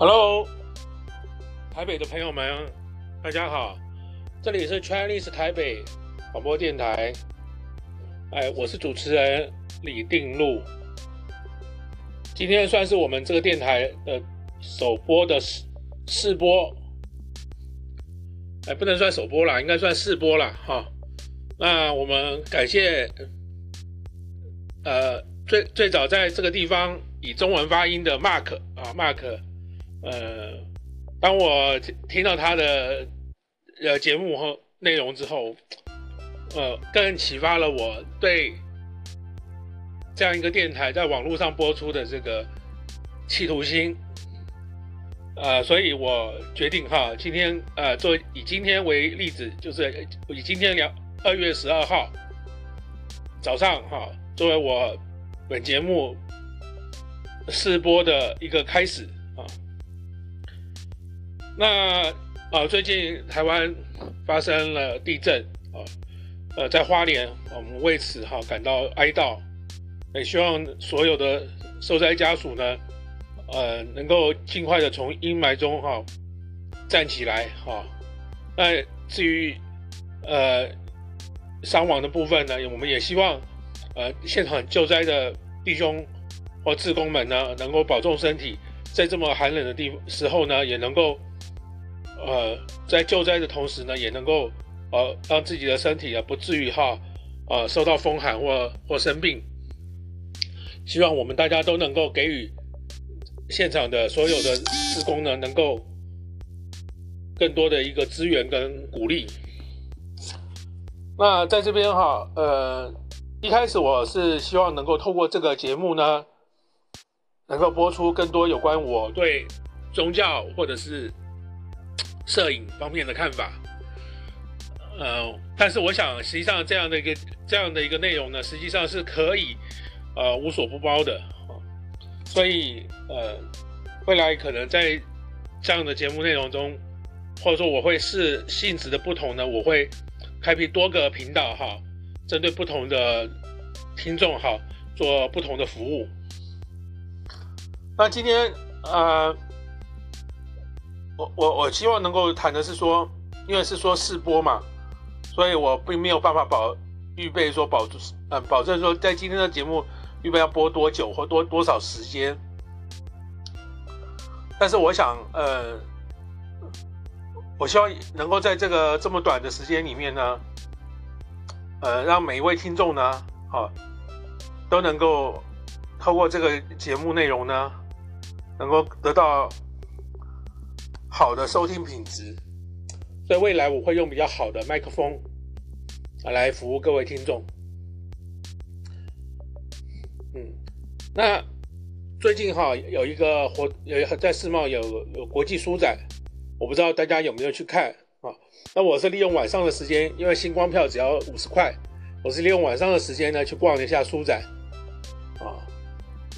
Hello，台北的朋友们，大家好，这里是 Chinese 台北广播电台，哎，我是主持人李定禄。今天算是我们这个电台的首播的试试播，哎，不能算首播啦，应该算试播啦。哈。那我们感谢，呃，最最早在这个地方以中文发音的 Mark 啊，Mark。呃，当我听到他的呃节目和内容之后，呃，更启发了我对这样一个电台在网络上播出的这个企图心。呃，所以我决定哈，今天呃，做以今天为例子，就是以今天两二月十二号早上哈，作为我本节目试播的一个开始。那呃，最近台湾发生了地震啊，呃，在花莲，我们为此哈感到哀悼，也希望所有的受灾家属呢，呃，能够尽快的从阴霾中哈站起来哈。那至于呃伤亡的部分呢，我们也希望呃现场救灾的弟兄或志工们呢，能够保重身体，在这么寒冷的地时候呢，也能够。呃，在救灾的同时呢，也能够呃让自己的身体啊不至于哈呃受到风寒或或生病。希望我们大家都能够给予现场的所有的职工呢，能够更多的一个资源跟鼓励。那在这边哈，呃，一开始我是希望能够透过这个节目呢，能够播出更多有关我对宗教或者是。摄影方面的看法，呃，但是我想，实际上这样的一个这样的一个内容呢，实际上是可以呃无所不包的，所以呃，未来可能在这样的节目内容中，或者说我会视性质的不同呢，我会开辟多个频道哈，针对不同的听众哈，做不同的服务。那今天呃。我我我希望能够谈的是说，因为是说试播嘛，所以我并没有办法保预备说保呃保证说在今天的节目预备要播多久或多多少时间。但是我想呃，我希望能够在这个这么短的时间里面呢，呃，让每一位听众呢，啊，都能够透过这个节目内容呢，能够得到。好的收听品质，所以未来我会用比较好的麦克风啊来服务各位听众。嗯，那最近哈有一个活有在世贸有有国际书展，我不知道大家有没有去看啊？那我是利用晚上的时间，因为星光票只要五十块，我是利用晚上的时间呢去逛了一下书展啊。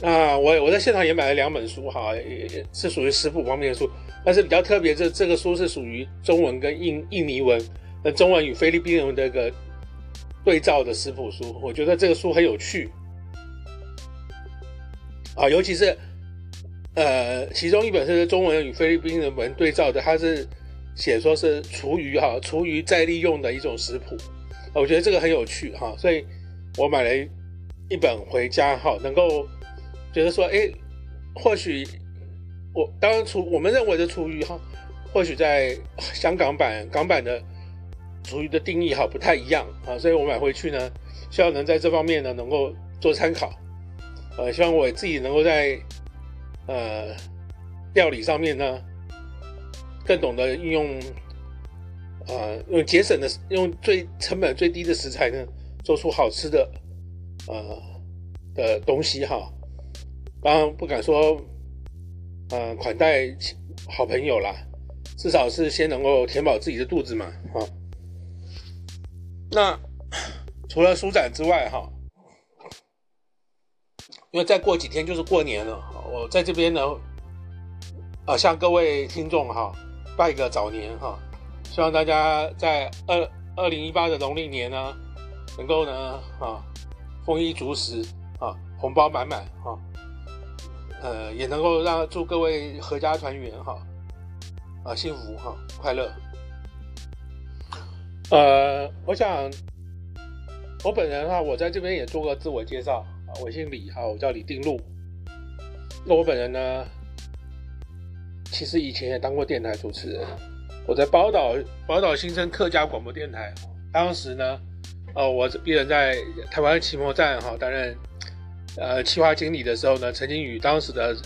那我我在现场也买了两本书哈，也是属于食谱方面的书。但是比较特别，这这个书是属于中文跟印印尼文，那中文与菲律宾文的一个对照的食谱书，我觉得这个书很有趣啊，尤其是呃，其中一本是中文与菲律宾文对照的，它是写说是厨余哈，厨余再利用的一种食谱，我觉得这个很有趣哈，所以我买了一本回家哈，能够觉得说，哎，或许。我当然厨，我们认为的厨余哈，或许在香港版港版的厨余的定义哈不太一样啊，所以我买回去呢，希望能在这方面呢能够做参考，呃，希望我自己能够在呃料理上面呢更懂得运用、呃，用节省的用最成本最低的食材呢，做出好吃的呃的东西哈，当然不敢说。呃，款待好朋友啦，至少是先能够填饱自己的肚子嘛，哈。那除了书展之外，哈，因为再过几天就是过年了，我在这边呢，啊，向各位听众哈拜个早年哈，希望大家在二二零一八的农历年呢，能够呢，啊，丰衣足食啊，红包满满啊。呃，也能够让祝各位阖家团圆哈，啊，幸福哈，快乐。呃，我想我本人哈，我在这边也做个自我介绍啊，我姓李哈，我叫李定禄。那我本人呢，其实以前也当过电台主持人，我在宝岛宝岛新生客家广播电台，当时呢，呃，我一人在台湾奇摩站哈担任呃企划经理的时候呢，曾经与当时的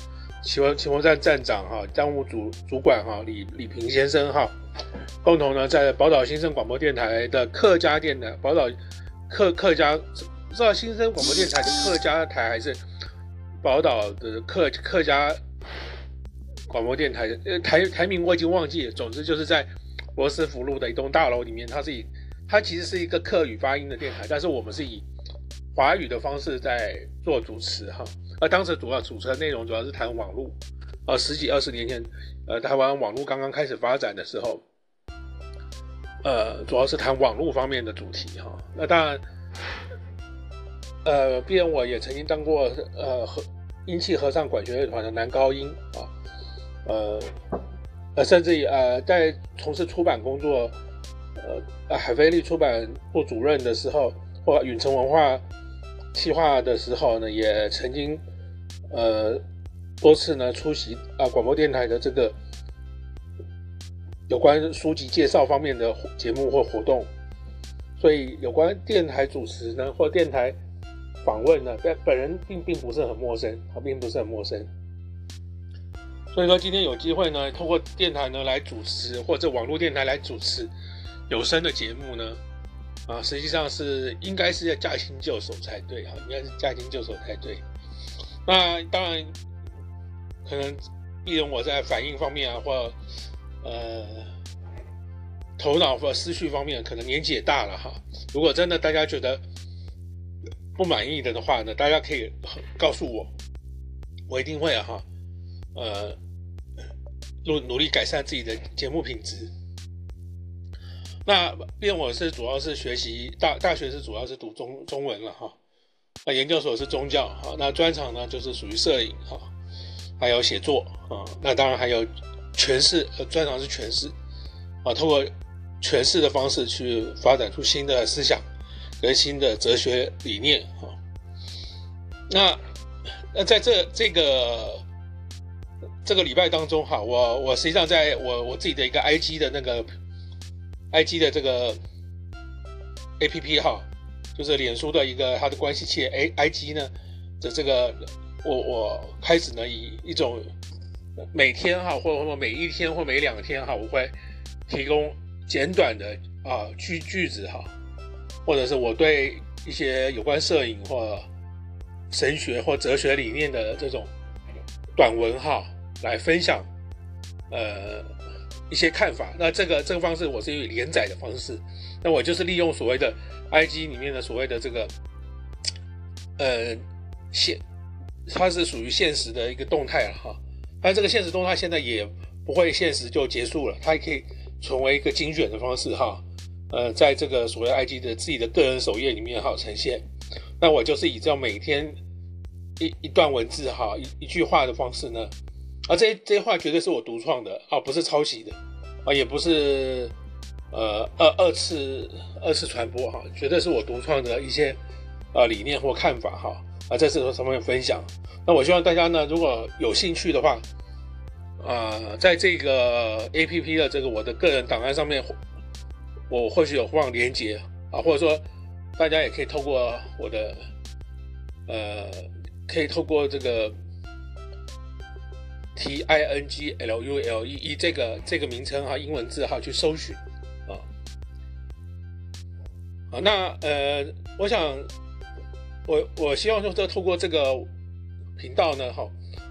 奇摩奇摩站站长哈账务主主管哈李李平先生哈。共同呢，在宝岛新生广播电台的客家电台，宝岛客客家不知道新生广播电台的客家台还是宝岛的客客家广播电台，呃，台台名我已经忘记了。总之就是在罗斯福路的一栋大楼里面，它是以它其实是一个客语发音的电台，但是我们是以华语的方式在做主持哈。而当时主要主持的内容主要是谈网络，呃，十几二十年前，呃，台湾网络刚刚开始发展的时候。呃，主要是谈网络方面的主题哈。那当然，呃，毕竟我也曾经当过呃和英气合唱管弦乐团的男高音啊，呃呃，甚至于呃在从事出版工作，呃，海飞利出版部主任的时候，或远程文化企划的时候呢，也曾经呃多次呢出席啊广播电台的这个。有关书籍介绍方面的节目或活动，所以有关电台主持呢，或电台访问呢，本人并并不是很陌生，他并不是很陌生。所以说今天有机会呢，透过电台呢来主持，或者网络电台来主持有声的节目呢，啊，实际上是应该是要驾轻就熟才对哈，应该是驾轻就熟才对。那当然，可能毕竟我在反应方面啊，或呃，头脑或思绪方面可能年纪也大了哈。如果真的大家觉得不满意的的话呢，大家可以告诉我，我一定会哈，呃，努努力改善自己的节目品质。那毕竟我是主要是学习大大学是主要是读中中文了哈，那研究所是宗教哈，那专长呢就是属于摄影哈，还有写作啊，那当然还有。诠释呃，专长是诠释啊，通过诠释的方式去发展出新的思想跟新的哲学理念啊。那那在这这个这个礼拜当中哈，我我实际上在我我自己的一个 IG 的那个 IG 的这个 APP 哈，就是脸书的一个它的关系器 A IG 呢的这个我我开始呢以一种。每天哈，或者说每一天或每两天哈，我会提供简短的啊句句子哈，或者是我对一些有关摄影或神学或哲学理念的这种短文哈来分享，呃一些看法。那这个这个方式我是以连载的方式，那我就是利用所谓的 IG 里面的所谓的这个呃现，它是属于现实的一个动态了哈。但这个现实动态现在也不会现实就结束了，它也可以成为一个精选的方式哈，呃，在这个所谓 IG 的自己的个人首页里面哈呈现。那我就是以这样每天一一段文字哈一一句话的方式呢，啊，这这些话绝对是我独创的啊，不是抄袭的啊，也不是呃二二次二次传播哈，绝对是我独创的一些呃理念或看法哈啊，在这上面分享。那我希望大家呢，如果有兴趣的话，啊，在这个 APP 的这个我的个人档案上面，我或许有放连接啊，或者说大家也可以透过我的，呃，可以透过这个 T I N G L U L E E 这个这个名称哈，英文字哈去搜寻啊，好，那呃，我想我我希望说，这透过这个。频道呢，哈，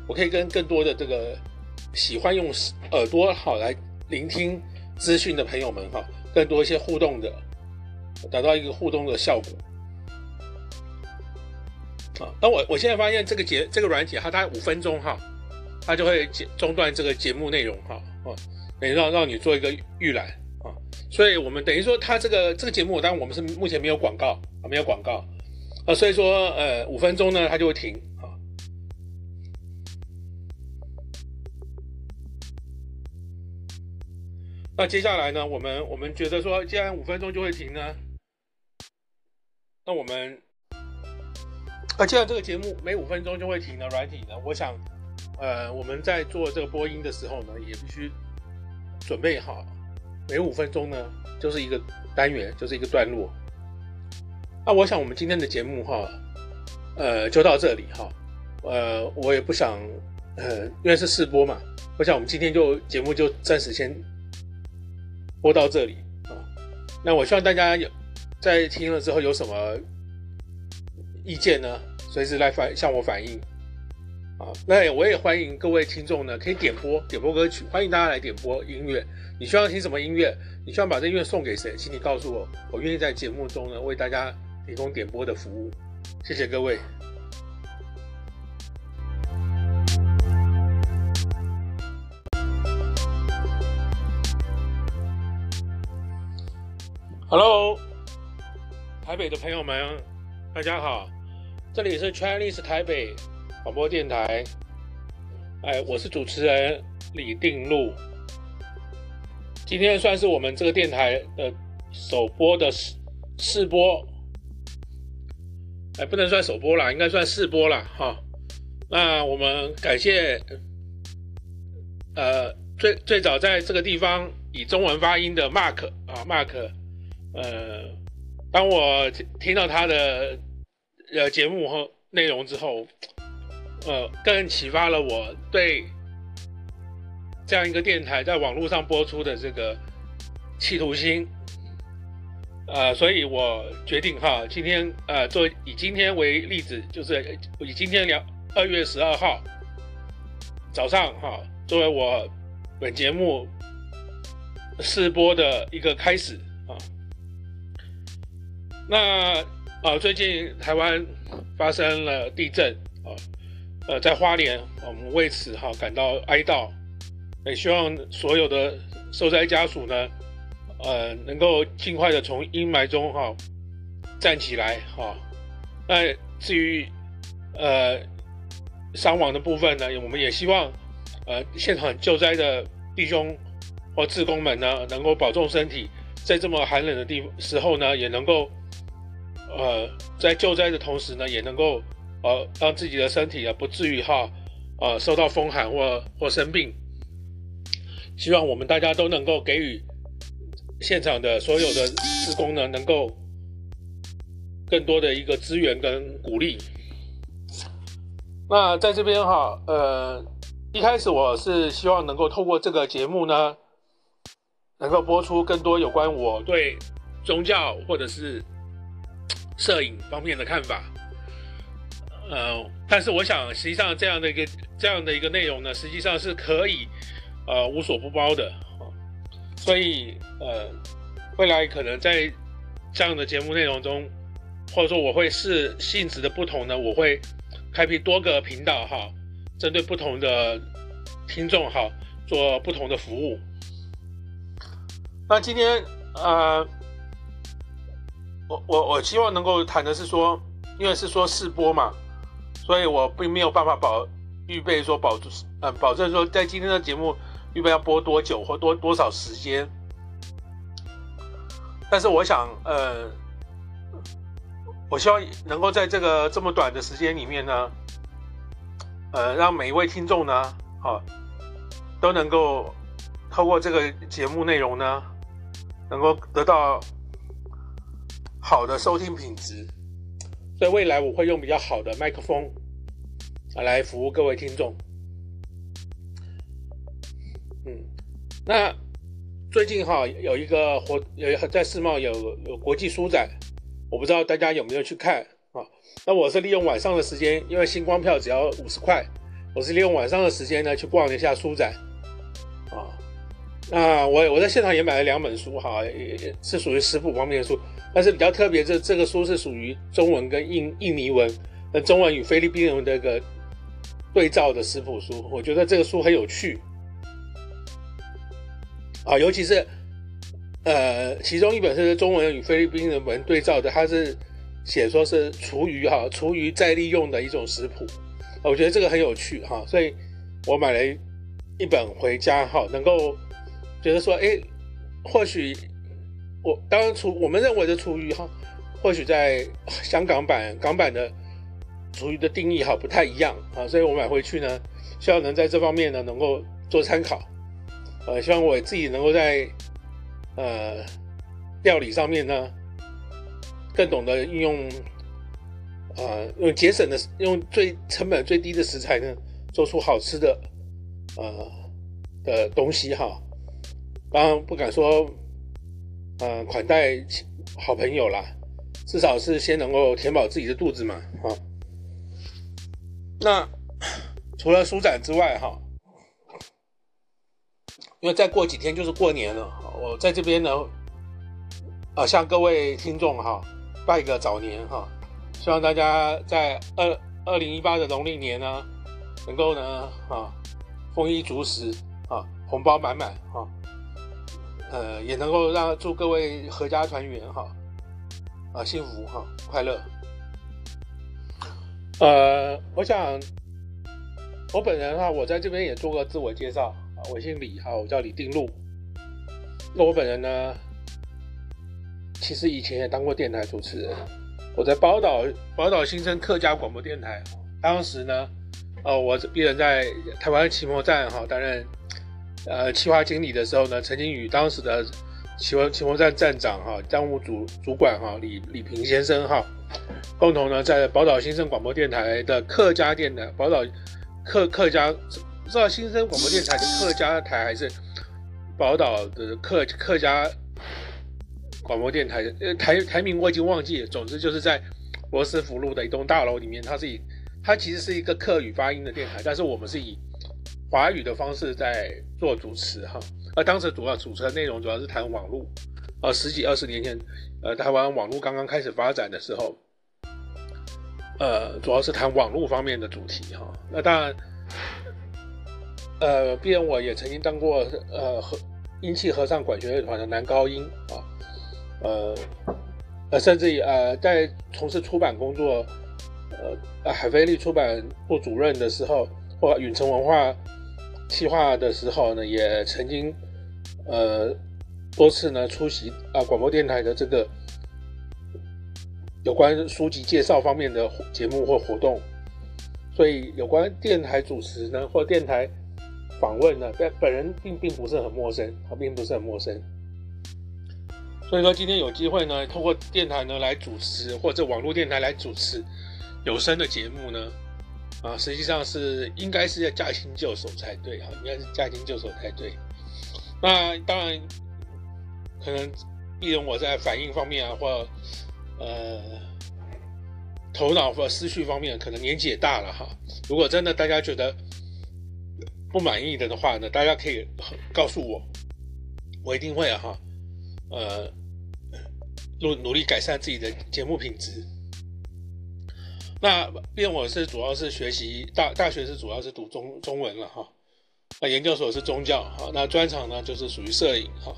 我可以跟更多的这个喜欢用耳朵好来聆听资讯的朋友们，哈，更多一些互动的，达到一个互动的效果。啊，那我我现在发现这个节这个软体，它大概五分钟哈，他就会中断这个节目内容，哈，啊，等于让让你做一个预览，啊，所以我们等于说他这个这个节目，当然我们是目前没有广告，啊，没有广告，啊，所以说呃五分钟呢，他就会停，啊。那接下来呢，我们我们觉得说，既然五分钟就会停呢，那我们啊，既然这个节目每五分钟就会停呢，软体呢，我想。呃，我们在做这个播音的时候呢，也必须准备好，每五分钟呢就是一个单元，就是一个段落。那我想我们今天的节目哈，呃，就到这里哈，呃，我也不想。呃，因为是试播嘛，我想我们今天就节目就暂时先播到这里啊。那我希望大家有在听了之后有什么意见呢，随时来反向我反映啊。那我也欢迎各位听众呢，可以点播点播歌曲，欢迎大家来点播音乐。你希望听什么音乐？你希望把这音乐送给谁？请你告诉我，我愿意在节目中呢为大家提供点播的服务。谢谢各位。Hello，台北的朋友们，大家好，这里是 Chinese 台北广播电台，哎，我是主持人李定禄。今天算是我们这个电台的首播的试试播，哎，不能算首播啦，应该算试播啦。哈。那我们感谢，呃，最最早在这个地方以中文发音的 Mark 啊，Mark。呃，当我听到他的呃节目和内容之后，呃，更启发了我对这样一个电台在网络上播出的这个企图心。呃，所以我决定哈，今天呃，做以今天为例子，就是以今天两二月十二号早上哈，作为我本节目试播的一个开始啊。那呃，最近台湾发生了地震啊，呃，在花莲，我们为此哈感到哀悼，也希望所有的受灾家属呢，呃，能够尽快的从阴霾中哈站起来哈。那至于呃伤亡的部分呢，我们也希望呃现场救灾的弟兄或志工们呢，能够保重身体，在这么寒冷的地时候呢，也能够。呃，在救灾的同时呢，也能够呃让自己的身体啊不至于哈呃受到风寒或或生病。希望我们大家都能够给予现场的所有的职工呢，能够更多的一个资源跟鼓励。那在这边哈，呃，一开始我是希望能够透过这个节目呢，能够播出更多有关我对宗教或者是。摄影方面的看法，呃，但是我想，实际上这样的一个这样的一个内容呢，实际上是可以呃无所不包的，所以呃，未来可能在这样的节目内容中，或者说我会视性质的不同呢，我会开辟多个频道哈，针对不同的听众哈，做不同的服务。那今天呃。我我我希望能够谈的是说，因为是说试播嘛，所以我并没有办法保预备说保呃保证说在今天的节目预备要播多久或多多少时间。但是我想呃，我希望能够在这个这么短的时间里面呢，呃，让每一位听众呢，好，都能够透过这个节目内容呢，能够得到。好的收听品质，在未来我会用比较好的麦克风啊来服务各位听众。嗯，那最近哈有一个活有在世贸有有国际书展，我不知道大家有没有去看啊？那我是利用晚上的时间，因为星光票只要五十块，我是利用晚上的时间呢去逛了一下书展啊。那我我在现场也买了两本书哈，也是属于食谱方面的书。但是比较特别，这这个书是属于中文跟印印尼文，那中文与菲律宾文的一个对照的食谱书，我觉得这个书很有趣。啊，尤其是呃，其中一本是中文与菲律宾文对照的，它是写说是厨余哈，厨余再利用的一种食谱，我觉得这个很有趣哈，所以我买了一本回家哈，能够觉得说，哎，或许我当然厨我们认为的厨余哈，或许在香港版港版的厨余的定义哈不太一样啊，所以我买回去呢，希望能在这方面呢能够做参考，呃，希望我自己能够在呃料理上面呢更懂得运用。呃，用节省的，用最成本最低的食材呢，做出好吃的，呃的东西哈。当然不敢说，呃，款待好朋友啦，至少是先能够填饱自己的肚子嘛，哈。那除了书展之外哈，因为再过几天就是过年了，我在这边呢，啊，向各位听众哈拜个早年哈。希望大家在二二零一八的农历年呢，能够呢啊丰衣足食啊，红包满满啊，呃，也能够让祝各位阖家团圆哈啊，幸福哈快乐。呃，我想我本人哈，我在这边也做个自我介绍啊，我姓李哈，我叫李定禄。那我本人呢，其实以前也当过电台主持人。我在宝岛宝岛新生客家广播电台，当时呢，呃，我一人在台湾奇摩站哈担任呃企划经理的时候呢，曾经与当时的奇摩奇摩站站长哈账务主主管哈李李平先生哈共同呢在宝岛新生广播电台的客家电台宝岛客客家不知道新生广播电台的客家台还是宝岛的客客家。广播电台，呃，台台名我已经忘记了。总之就是在罗斯福路的一栋大楼里面，它是以它其实是一个客语发音的电台，但是我们是以华语的方式在做主持哈。那当时主要主持的内容主要是谈网络，呃，十几二十年前，呃，台湾网络刚刚开始发展的时候，呃，主要是谈网络方面的主题哈。那当然，呃，毕竟我也曾经当过呃和英气合唱管弦乐团的男高音啊。呃，呃，甚至于呃，在从事出版工作，呃，海飞利出版部主任的时候，或远程文化企划的时候呢，也曾经呃多次呢出席啊广播电台的这个有关书籍介绍方面的节目或活动，所以有关电台主持呢或电台访问呢，本人并并不是很陌生，他并不是很陌生。所以说今天有机会呢，透过电台呢来主持，或者网络电台来主持有声的节目呢，啊，实际上是应该是要驾轻就熟才对哈，应该是驾轻就熟才对。那当然，可能毕竟我在反应方面啊，或呃头脑或思绪方面，可能年纪也大了哈。如果真的大家觉得不满意的的话呢，大家可以告诉我，我一定会啊哈，呃。努努力改善自己的节目品质。那毕竟我是主要是学习大大学是主要是读中中文了哈，那研究所是宗教哈，那专长呢就是属于摄影哈，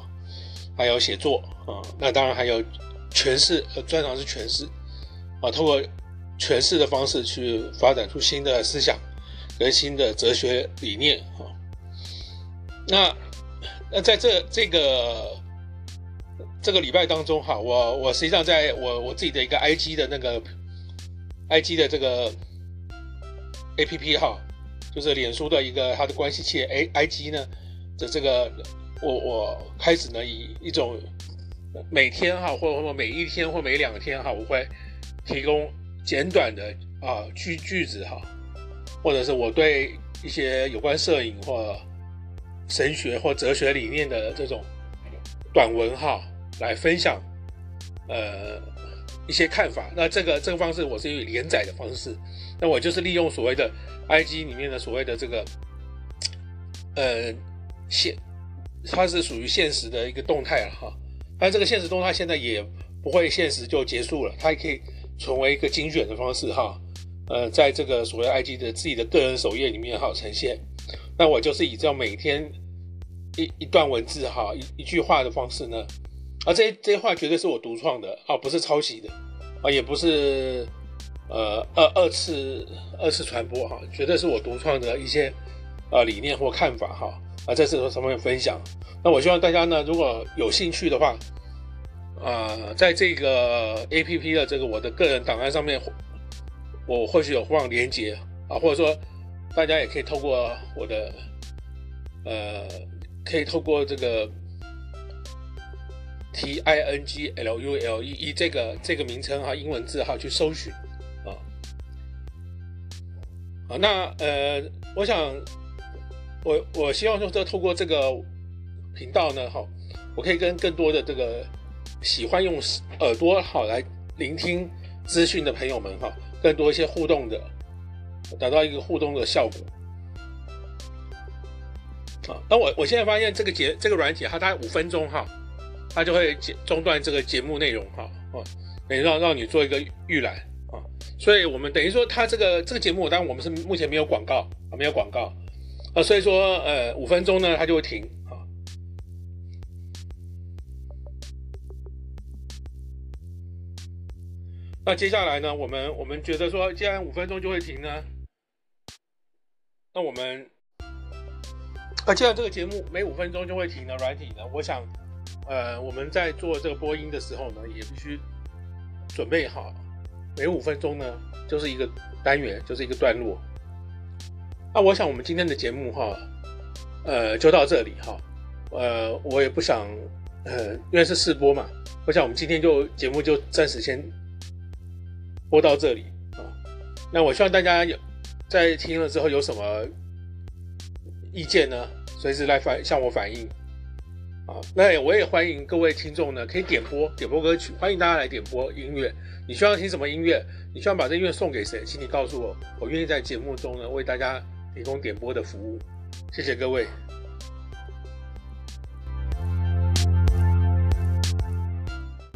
还有写作啊，那当然还有诠释，呃，专长是诠释啊，通过诠释的方式去发展出新的思想跟新的哲学理念哈。那那在这这个。这个礼拜当中哈，我我实际上在我我自己的一个 IG 的那个 IG 的这个 APP 哈，就是脸书的一个它的关系器 A IG 呢的这个，我我开始呢以一种每天哈或或每一天或每两天哈，我会提供简短的啊句句子哈，或者是我对一些有关摄影或神学或哲学理念的这种短文哈。来分享，呃，一些看法。那这个这个方式，我是以连载的方式。那我就是利用所谓的 IG 里面的所谓的这个，呃，现，它是属于现实的一个动态了哈。但这个现实动态现在也不会现实就结束了，它也可以成为一个精选的方式哈。呃，在这个所谓 IG 的自己的个人首页里面哈呈现。那我就是以这样每天一一段文字哈一一句话的方式呢。啊，这这些话绝对是我独创的啊，不是抄袭的啊，也不是呃二二次二次传播哈，绝对是我独创的一些呃理念或看法哈啊，在这上面分享。那我希望大家呢，如果有兴趣的话，啊，在这个 APP 的这个我的个人档案上面，我或许有放连结啊，或者说大家也可以透过我的呃，可以透过这个 T I N G L U L E E 这个这个名称哈，英文字哈去搜寻啊。好，那呃，我想我我希望说，这透过这个。频道呢，哈，我可以跟更多的这个喜欢用耳朵好来聆听资讯的朋友们，哈，更多一些互动的，达到一个互动的效果。啊，那我我现在发现这个节这个软体，它大概五分钟哈，它就会中断这个节目内容哈，啊，等于让让你做一个预览啊，所以我们等于说它这个这个节目，当然我们是目前没有广告啊，没有广告啊，所以说呃五分钟呢，它就会停啊。那接下来呢？我们我们觉得说，既然五分钟就会停呢，那我们啊，既然这个节目每五分钟就会停的软体呢，我想，呃，我们在做这个播音的时候呢，也必须准备好，每五分钟呢就是一个单元，就是一个段落。那我想我们今天的节目哈，呃，就到这里哈，呃，我也不想，呃，因为是试播嘛，我想我们今天就节目就暂时先。播到这里啊，那我希望大家有在听了之后有什么意见呢？随时来反向我反映啊。那我也欢迎各位听众呢，可以点播点播歌曲，欢迎大家来点播音乐。你需要听什么音乐？你需要把这音乐送给谁？请你告诉我，我愿意在节目中呢为大家提供点播的服务。谢谢各位。